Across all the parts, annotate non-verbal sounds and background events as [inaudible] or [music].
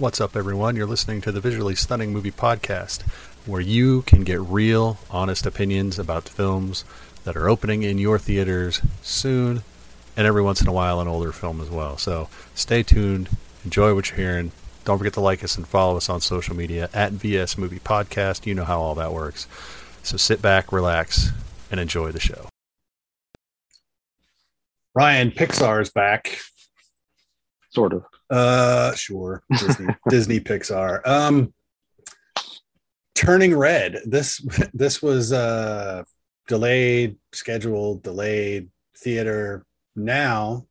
What's up, everyone? You're listening to the Visually Stunning Movie Podcast, where you can get real, honest opinions about films that are opening in your theaters soon, and every once in a while, an older film as well. So stay tuned, enjoy what you're hearing. Don't forget to like us and follow us on social media at VS Movie Podcast. You know how all that works. So sit back, relax, and enjoy the show. Ryan, Pixar's back. Sort of. Uh, sure. Disney, [laughs] Disney Pixar. Um, Turning Red. This this was uh delayed, scheduled, delayed theater. Now,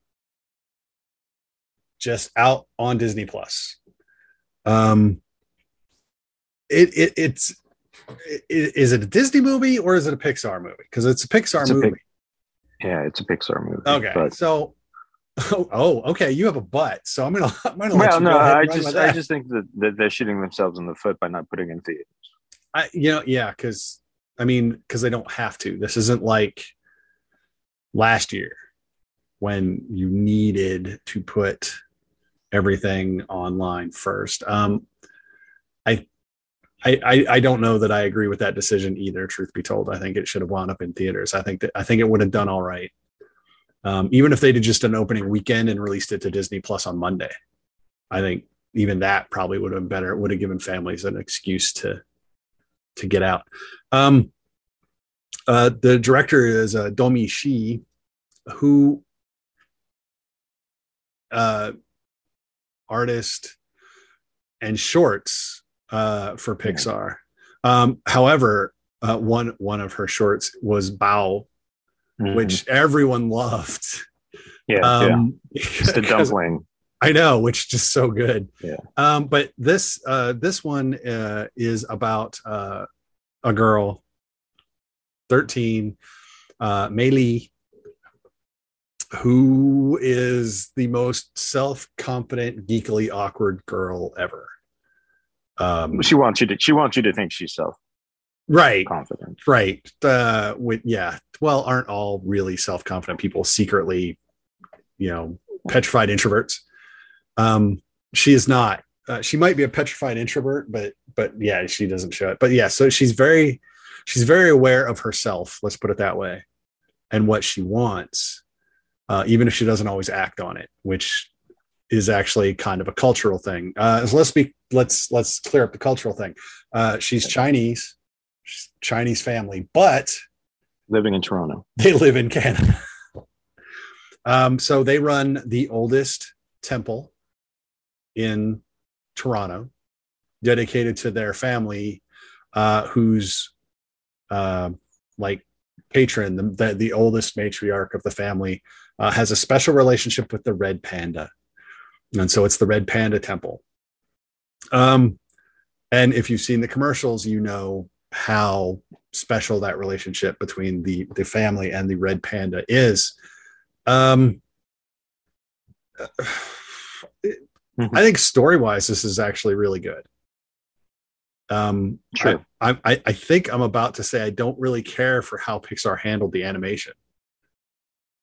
just out on Disney Plus. Um, it, it it's it, is it a Disney movie or is it a Pixar movie? Because it's a Pixar It's a movie. Pic- Yeah, it's a Pixar movie. okay, But, so oh, [laughs] oh, okay, you have a butt. So I'm gonna [laughs] I'm gonna let well, you no, I just I just think that, that they're shooting themselves in the foot by not putting in theaters. I, you know, yeah, because I mean, because they don't have to. This isn't like last year when you needed to put everything online first. Um, I, I, I, I don't know that I agree with that decision either. Truth be told, I think it should have wound up in theaters. I think that I think it would have done all right, um, even if they did just an opening weekend and released it to Disney Plus on Monday. I think even that probably would have been better. It would have given families an excuse to to get out. Um, uh, the director is uh, Domee Shi, who uh, artist and shorts uh, for Pixar. Um, however, uh, one one of her shorts was Bao, which everyone loved. Mm-hmm. yeah, yeah. Um, It's the 'cause- dumpling. I know, which is just so good. Yeah. Um, but this uh, this one uh, is about uh, a girl, thirteen, uh, Mei Lee, who is the most self confident, geekily awkward girl ever. Um, She wants you to. She wants you to think she's self right, confident. right. Uh, with yeah, well, aren't all really self confident people secretly, you know, petrified introverts? Um, she is not. Uh, she might be a petrified introvert, but but yeah, she doesn't show it. But yeah, so she's very she's very aware of herself. Let's put it that way, and what she wants, uh, even if she doesn't always act on it, which is actually kind of a cultural thing. Uh, so let's be let's let's clear up the cultural thing. Uh, she's Chinese, Chinese family, but Living in Toronto. [laughs] they live in Canada. um, so they run the oldest temple in Toronto, dedicated to their family, uh, whose uh, like patron, the, the the oldest matriarch of the family, uh, has a special relationship with the red panda, and so it's the red panda temple. Um, and if you've seen the commercials, you know how special that relationship between the the family and the red panda is. Um, [sighs] I think story wise, this is actually really good. Um, Sure. I, I I think I'm about to say I don't really care for how Pixar handled the animation.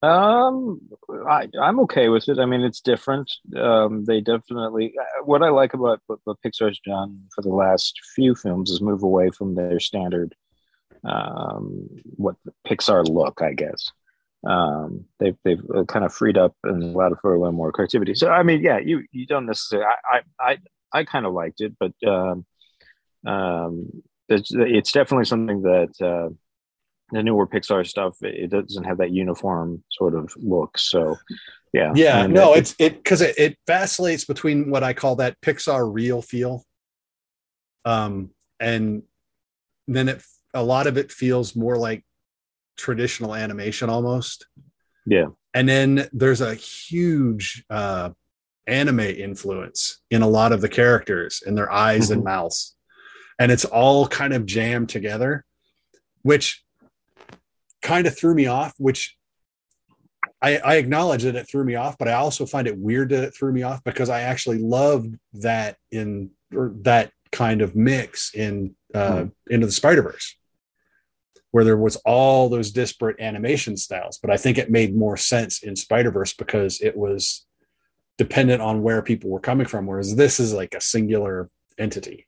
Um, I, I'm okay with it. I mean, it's different. Um, they definitely. What I like about what, what Pixar's done for the last few films is move away from their standard, um, what Pixar look, I guess. Um, they've they've kind of freed up and allowed for a little more creativity. So, I mean, yeah, you you don't necessarily. I I I, I kind of liked it, but um, um, it's, it's definitely something that. Uh, the newer Pixar stuff, it doesn't have that uniform sort of look. So, yeah, Yeah, And no, it- it's it because it, it vacillates between what I call that Pixar real feel, um, and then it a lot of it feels more like traditional animation almost. yeah, and then there's a huge uh, anime influence in a lot of the characters in their eyes and Mhm. mouths, and it's all kind of jammed together, which kind of threw me off. Which I, I acknowledge that it threw me off, but I also find it weird that it threw me off because I actually loved that in or that kind of mix in uh, into the Spider Verse, where there was all those disparate animation styles. But I think it made more sense in Spider Verse because it was dependent on where people were coming from, whereas this is like a singular entity.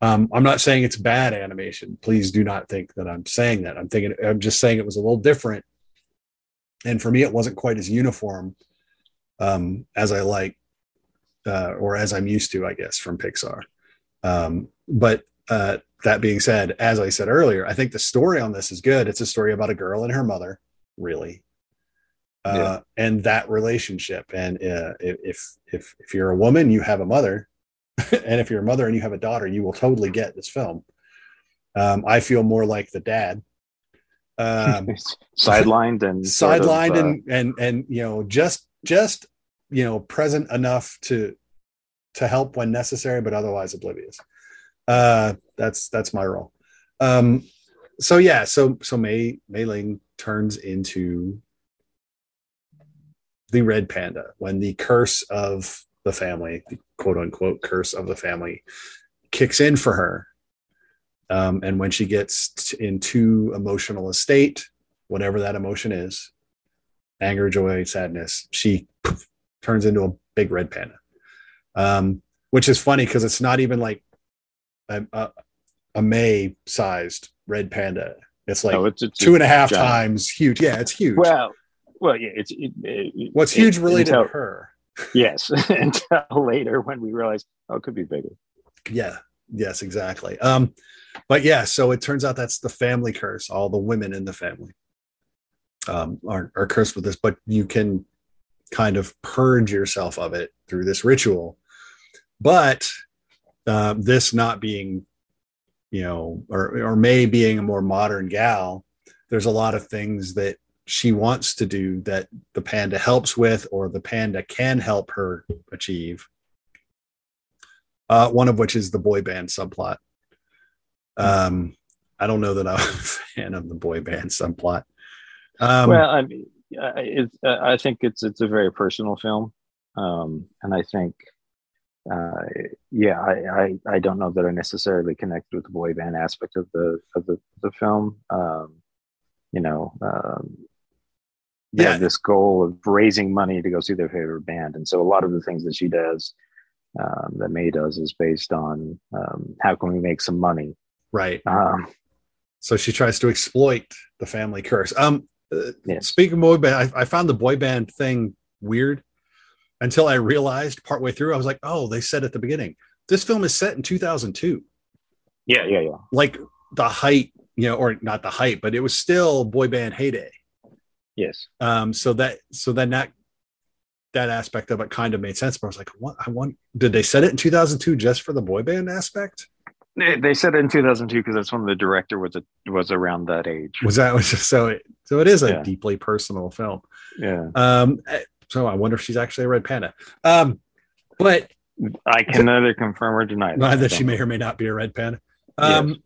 Um, I'm not saying it's bad animation. Please do not think that I'm saying that. I'm thinking I'm just saying it was a little different, and for me, it wasn't quite as uniform um, as I like uh, or as I'm used to, I guess, from Pixar. Um, but uh, that being said, as I said earlier, I think the story on this is good. It's a story about a girl and her mother, really, uh, Yeah. and that relationship. And uh, if if if you're a woman, you have a mother, [laughs] and if you're a mother and you have a daughter, you will totally get this film. Um, I feel more like the dad. Um, [laughs] sidelined and sort of, sidelined uh, and and and you know just just you know present enough to to help when necessary but otherwise oblivious uh that's that's my role um so yeah so so may Mei ling turns into the red panda when the curse of the family the quote unquote curse of the family kicks in for her. Um, and when she gets in too emotional a state whatever that emotion is anger joy sadness she poof, turns into a big red panda. Um, which is funny because it's not even like a, a, a Mei sized red panda. It's like no, it's, it's two and a half giant. times huge. Yeah it's huge. Well, well, yeah, it's it, it- what's it- huge related to her Yes, [laughs] until later when we realize, oh, it could be bigger. yeah yes exactly. Um but yeah so it turns out that's the family curse. All the women in the family um are, are cursed with this but you can kind of purge yourself of it through this ritual. But uh, this not being you know or or Mei being a more modern gal there's a lot of things that she wants to do that the panda helps with or the panda can help her achieve uh, one of which is the boy band subplot. Um, I don't know that I'm [laughs] a fan of the boy band subplot. Um, well, I mean, I think it's it's a very personal film, um, and I think, uh, yeah, I, I I don't know that I necessarily connect with the boy band aspect of the of the the film. Um, you know, um, they Yeah. have this goal of raising money to go see their favorite band, and so a lot of the things that she does, um, that Mei does, is based on um, how can we make some money. right. Um, So she tries to exploit the family curse. Um, uh, Yes. Speaking of boy band, I, I found the boy band thing weird until I realized partway through, I was like, oh, they said at the beginning, this film is set in 2002. yeah, yeah, yeah. Like the height, you know, or not the height, but it was still boy band heyday. Yes. um so that so then that that aspect of it kind of made sense but i was like what i want did they set it in 2002 just for the boy band aspect They, they said it in 2002 because that's when the director was a, was around that age. was that [laughs] was just so it so it is a Yeah. deeply personal film Yeah, um eh, so i wonder if she's actually a red panda um but I can neither confirm or deny not that. that she may or may not be a red panda um Yes.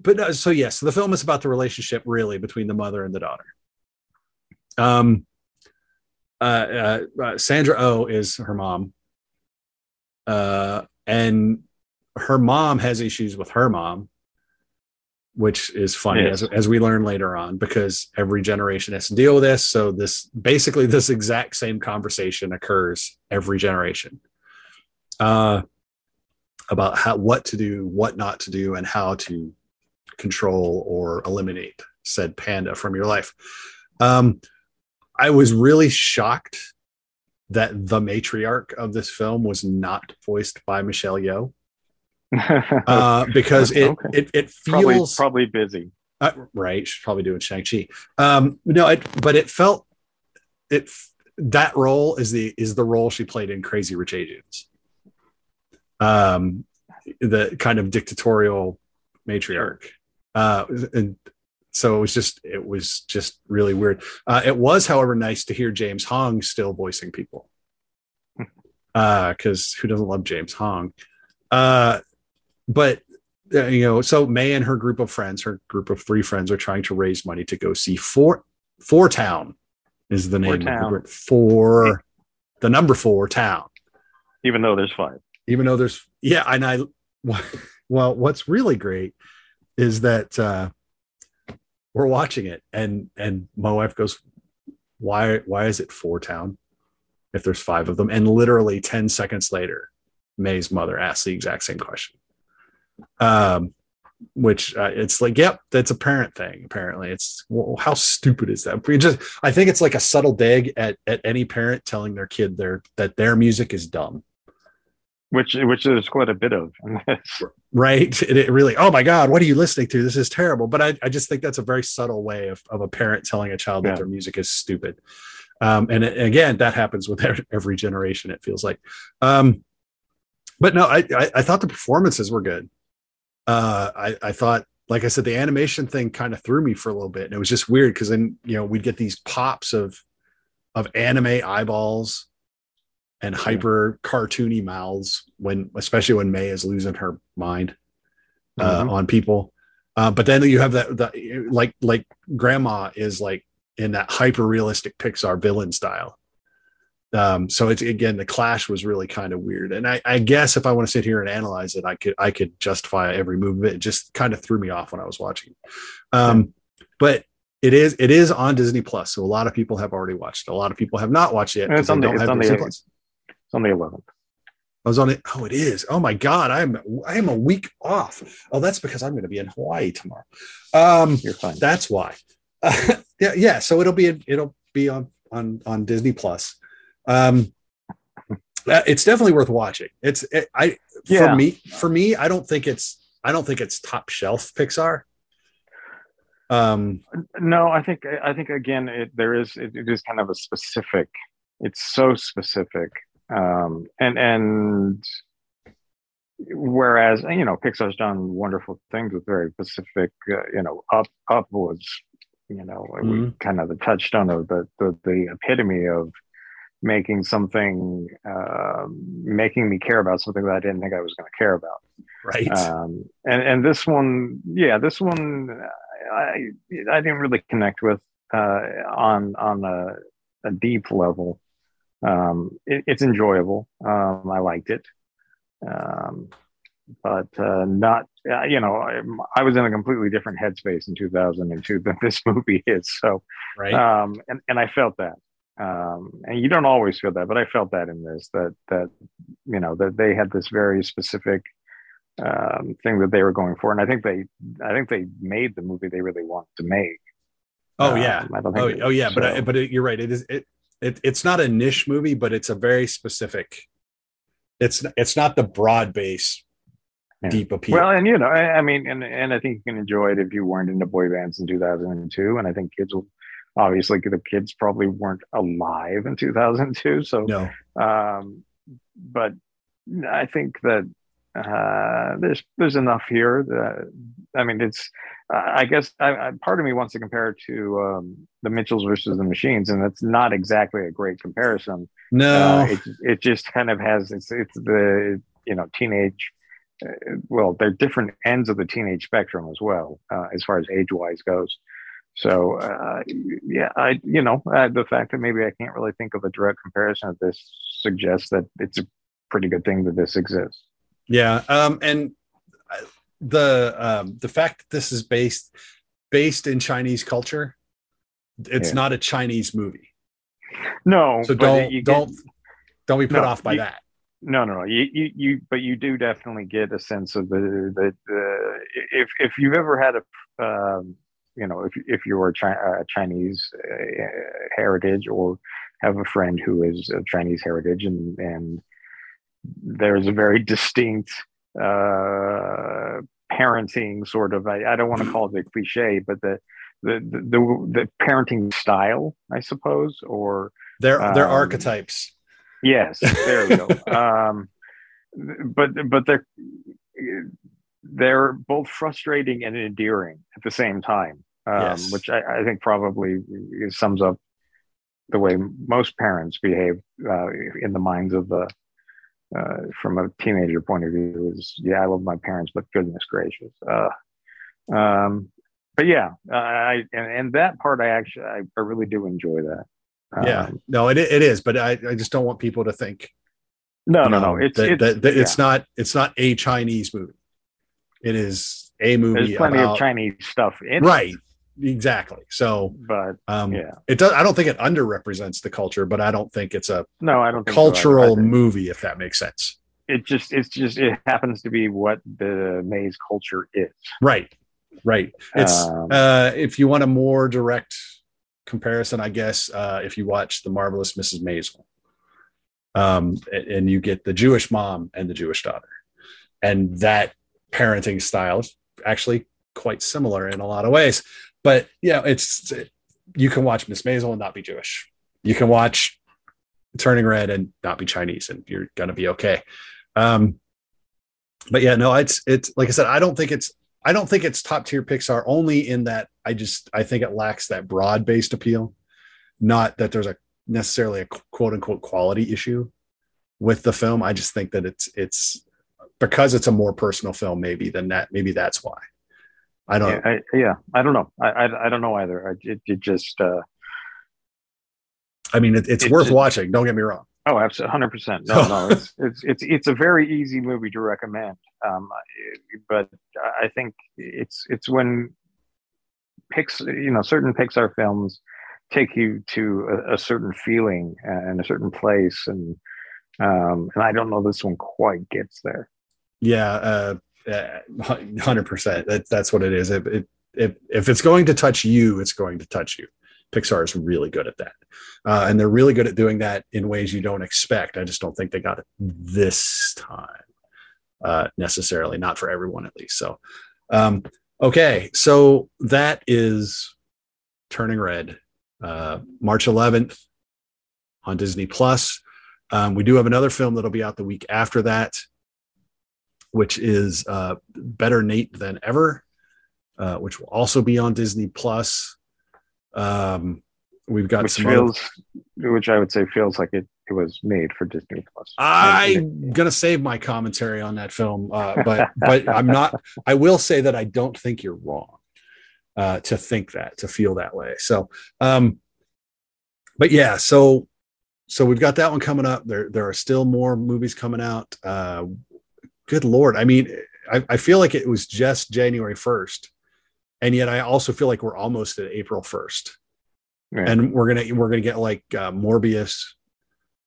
but no, so yes so the film is about the relationship really between the mother and the daughter um uh, uh, uh sandra oh is her mom. Uh and her mom has issues with her mom which is funny Yes. as, as we learn later on because every generation has to deal with this. So this basically this exact same conversation occurs every generation. Uh about how what to do what not to do and how to control or eliminate said panda from your life. Um i was really shocked that the matriarch of this film was not voiced by michelle yeoh [laughs] uh, because it, Okay. it it probably feels probably busy. uh, right. She's probably doing Shang Chi. Um, no, it, but it felt it that role is the is the role she played in Crazy Rich Asians. Um, the kind of dictatorial matriarch. Uh, and so it was just it was just really weird. Uh, it was, however, nice to hear James Hong still voicing people. [laughs] Uh, because uh, who doesn't love James Hong? Uh, but uh, you know, so Mei and her group of friends, her group of three friends, are trying to raise money to go see Four Four Town is the name Four of the group. Four, the number four town. Even though there's five. Even though there's yeah, and I [laughs] well, what's really great is that uh, we're watching it, and and my wife goes, "Why why is it Four Town? If there's five of them?" And literally ten seconds later, Mei's mother asks the exact same question. Um, which uh, it's like, yep, that's a parent thing. Apparently, it's well, how stupid is that? We just, I think it's like a subtle dig at at any parent telling their kid their that their music is dumb, Which which there's quite a bit of right? It, it really, oh my god, what are you listening to? This is terrible. But I, I just think that's a very subtle way of of a parent telling a child that their music is stupid. Um, and it- again, that happens with every- every generation. It feels like. Um, but no, I, I I thought the performances were good. Uh, I I thought, like I said, the animation thing kind of threw me for a little bit, and it was just weird because then you know we'd get these pops of of anime eyeballs and hyper cartoony mouths when, especially when Mei is losing her mind uh, Mhm. on people. Uh, but then you have that, the like like grandma is like in that hyper realistic Pixar villain style. Um, so it's again the clash was really kind of weird, and I, I guess if I want to sit here and analyze it, I could I could justify every move of it. It just kind of threw me off when I was watching. Um, But it is it is on Disney Plus, so a lot of people have already watched. it. A lot of people have not watched it it's they on the- don't it's have on the- Disney Plus. It's on the 11th. I was on it. Oh, it is. Oh my God. I'm I am a week off. Oh, that's because I'm going to be in Hawaii tomorrow. Um, You're fine. that's why. [laughs] yeah, yeah. So it'll be it'll be on on on Disney Plus. Um, uh, it's definitely worth watching. It's it, I for Yeah. me for me. I don't think it's I don't think it's top shelf Pixar. Um, No, I think I think again it, there is it, it is kind of a specific. It's so specific, um, and and whereas you know Pixar's done wonderful things with very specific. Uh, you know, up up was you know we Mhm. kind of the touchstone of the the, the epitome of making something uh, making me care about something that I didn't think I was going to care about right. um, and and this one, yeah, this one, I I didn't really connect with uh, on on a, a deep level. Um, it, it's enjoyable. Um, I liked it, um, but uh, not. Uh, you know, I, I was in a completely different headspace in 2002 than this [laughs] movie is. So, right. um, and and I felt that. Um, and you don't always feel that, but I felt that in this that that you know that they had this very specific um, thing that they were going for, and I think they I think they made the movie they really wanted to make. oh Um, yeah. I don't Oh, think oh yeah. But I, but it, you're right. It is it, it it's not a niche movie, but it's a very specific. It's it's not the broad base, Yeah. deep appeal. well, and you know, I, I mean, and and I think you can enjoy it if you weren't into boy bands in 2002, and I think kids will obviously the kids probably weren't alive in 2002, so no. um, but I think that uh, there's there's enough here. That, I mean, it's I guess I, I, part of me wants to compare it to um, the Mitchells versus the Machines, and that's not exactly a great comparison. No. Uh, it it just kind of has it's it's the you know teenage. Uh, well, they're different ends of the teenage spectrum as well, uh, as far as age wise goes. So uh, yeah, I you know uh, the fact that maybe I can't really think of a direct comparison of this suggests that it's a pretty good thing that this exists. Yeah, um, and uh, the um, the fact that this is based based in Chinese culture, it's Yeah. not a Chinese movie. No, So don't you get- don't don't be put No, off by you- that. No, no, no. You, you, you, but you do definitely get a sense of the, the, the if, if you've ever had a, um, you know, if, if you're a Chi- uh, Chinese uh, heritage or have a friend who is of Chinese heritage and, and there's a very distinct, uh, parenting sort of, I, I don't want to call it a cliche, but the, the, the, the, the parenting style, I suppose, or, they're um, archetypes. Yes, there we go. [laughs] um, but but they're they're both frustrating and endearing at the same time. um, Yes. which I, I think probably sums up the way most parents behave uh, in the minds of the uh, from a teenager point of view is yeah i love my parents but goodness gracious uh, um, but yeah i and, and that part i actually I, I really do enjoy that yeah, Um, no, it it is, but I, I just don't want people to think no no no it's that, it's, that- that yeah. it's not it's not a Chinese movie. It is a movie there's plenty about of chinese stuff in right, exactly. So but um, yeah it does. I don't think it underrepresents the culture, but I don't think it's a no i don't think so cultural movie, if that makes sense. it just it's just it happens to be what the Mei's culture is Right, right. It's Um, uh, if you want a more direct comparison, I guess uh, if you watch the marvelous Mrs. Maisel, um, and you get the Jewish mom and the Jewish daughter, and that parenting style is actually quite similar in a lot of ways. But yeah, it's you can watch Miss Maisel and not be Jewish. You can watch Turning Red and not be Chinese, and you're gonna be okay. Um, but yeah, no, it's it's like I said, I don't think it's I don't think it's top tier Pixar only in that I just I think it lacks that broad based appeal. Not that there's a necessarily a quote unquote quality issue with the film. I just think that it's it's because it's a more personal film, maybe than that. Maybe that's why. I don't. yeah, I, yeah, I don't know. I, I, I don't know either. I, it, it just, uh, I mean, it, it's It- worth watching. Don't get me wrong. oh, absolutely, hundred percent. No, no, it's, [laughs] it's, it's, it's a very easy movie to recommend. Um, but I think it's, it's when Pix, you know, certain Pixar films take you to a, a certain feeling and a certain place, and um, and I don't know this one quite gets there. Yeah, uh, [laughs] hundred percent. That that's what it is. It, it, if if it's going to touch you, it's going to touch you. Pixar is really good at that, uh, and they're really good at doing that in ways you don't expect. I just don't think they got it this time uh, necessarily, not for everyone at least. So, um, okay, so that is Turning Red, uh, March 11th on Disney Plus. Um, we do have another film that'll be out the week after that, which is uh, Better Nate Than Ever, uh, which will also be on Disney Plus. Um, we've got which some. other- which I would say feels like it, it was made for Disney Plus. I'm gonna save my commentary on that film, uh, but but I'm not. I will say that I don't think you're wrong uh, to think that, to feel that way. So, um, but yeah, so so we've got that one coming up. There there are still more movies coming out. Uh, good lord, I mean, I, I feel like it was just January first, and yet I also feel like we're almost at April first Yeah. and we're gonna we're gonna get like uh, Morbius,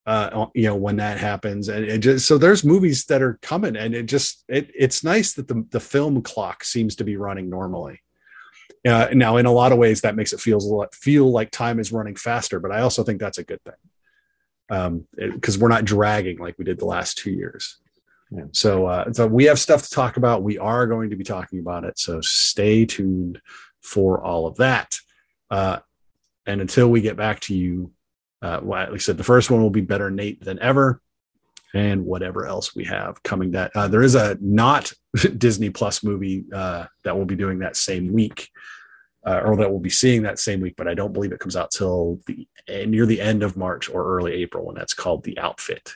uh, you know, when that happens, and it just so there's movies that are coming, and it just it it's nice that the the film clock seems to be running normally. Uh, now, in a lot of ways, that makes it feels a lot, feel like time is running faster, but I also think that's a good thing um because we're not dragging like we did the last two years. So, uh, so we have stuff to talk about. We are going to be talking about it. So stay tuned for all of that. Uh, and until we get back to you, uh, well, like I said, the first one will be better Nate than ever, and whatever else we have coming. That uh, there is a not [laughs] Disney Plus movie uh, that will be doing that same week, uh, or that we'll be seeing that same week, but I don't believe it comes out till the eh, near the end of March or early April, and that's called The Outfit.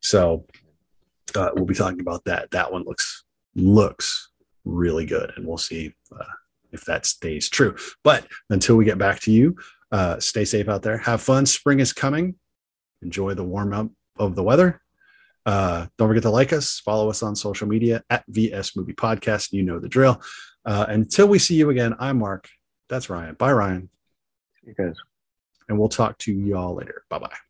So uh, we'll be talking about that. That one looks looks really good, and we'll see uh, if that stays true. But until we get back to you, uh, stay safe out there. Have fun. Spring is coming. Enjoy the warm up of the weather. Uh, don't forget to like us, follow us on social media at VS Movie Podcast. You know the drill. Uh, until we see you again, I'm Mark. That's Ryan. Bye, Ryan. You guys. And we'll talk to y'all later. Bye bye.